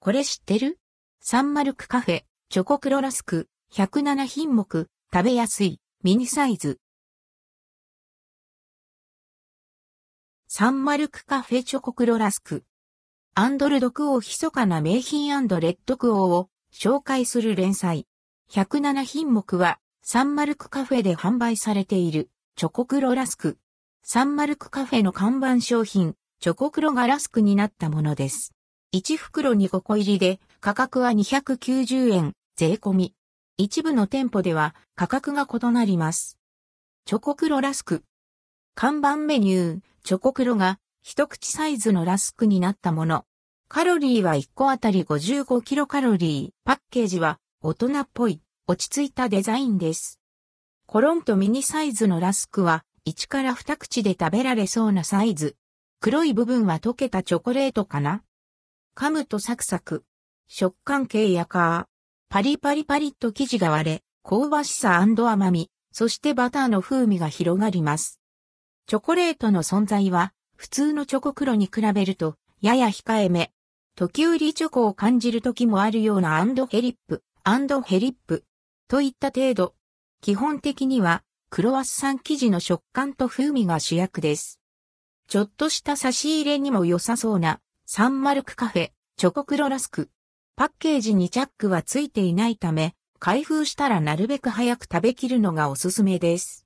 これ知ってる？サンマルクカフェ、チョコクロラスク、107品目、食べやすい、ミニサイズ。サンマルクカフェチョコクロラスク。アンドルドクオー密かな名品レッドクオーを紹介する連載。107品目はサンマルクカフェで販売されているチョコクロラスク。サンマルクカフェの看板商品、チョコクロがラスクになったものです。1袋に5個入りで価格は290円、税込み。一部の店舗では価格が異なります。チョコクロラスク。看板メニュー、チョコクロが一口サイズのラスクになったもの。カロリーは1個あたり55キロカロリー。パッケージは大人っぽい、落ち着いたデザインです。コロンとミニサイズのラスクは1から2口で食べられそうなサイズ。黒い部分は溶けたチョコレートかな噛むとサクサク。食感軽やかパリパリパリッと生地が割れ、香ばしさ甘み、そしてバターの風味が広がります。チョコレートの存在は、普通のチョコクロに比べると、やや控えめ。時折チョコを感じる時もあるようなアンドヘリップ、アンドヘリップ。といった程度。基本的には、クロワッサン生地の食感と風味が主役です。ちょっとした差し入れにも良さそうなサンマルクカフェ、チョコクロラスク。パッケージにチャックはついていないため、開封したらなるべく早く食べきるのがおすすめです。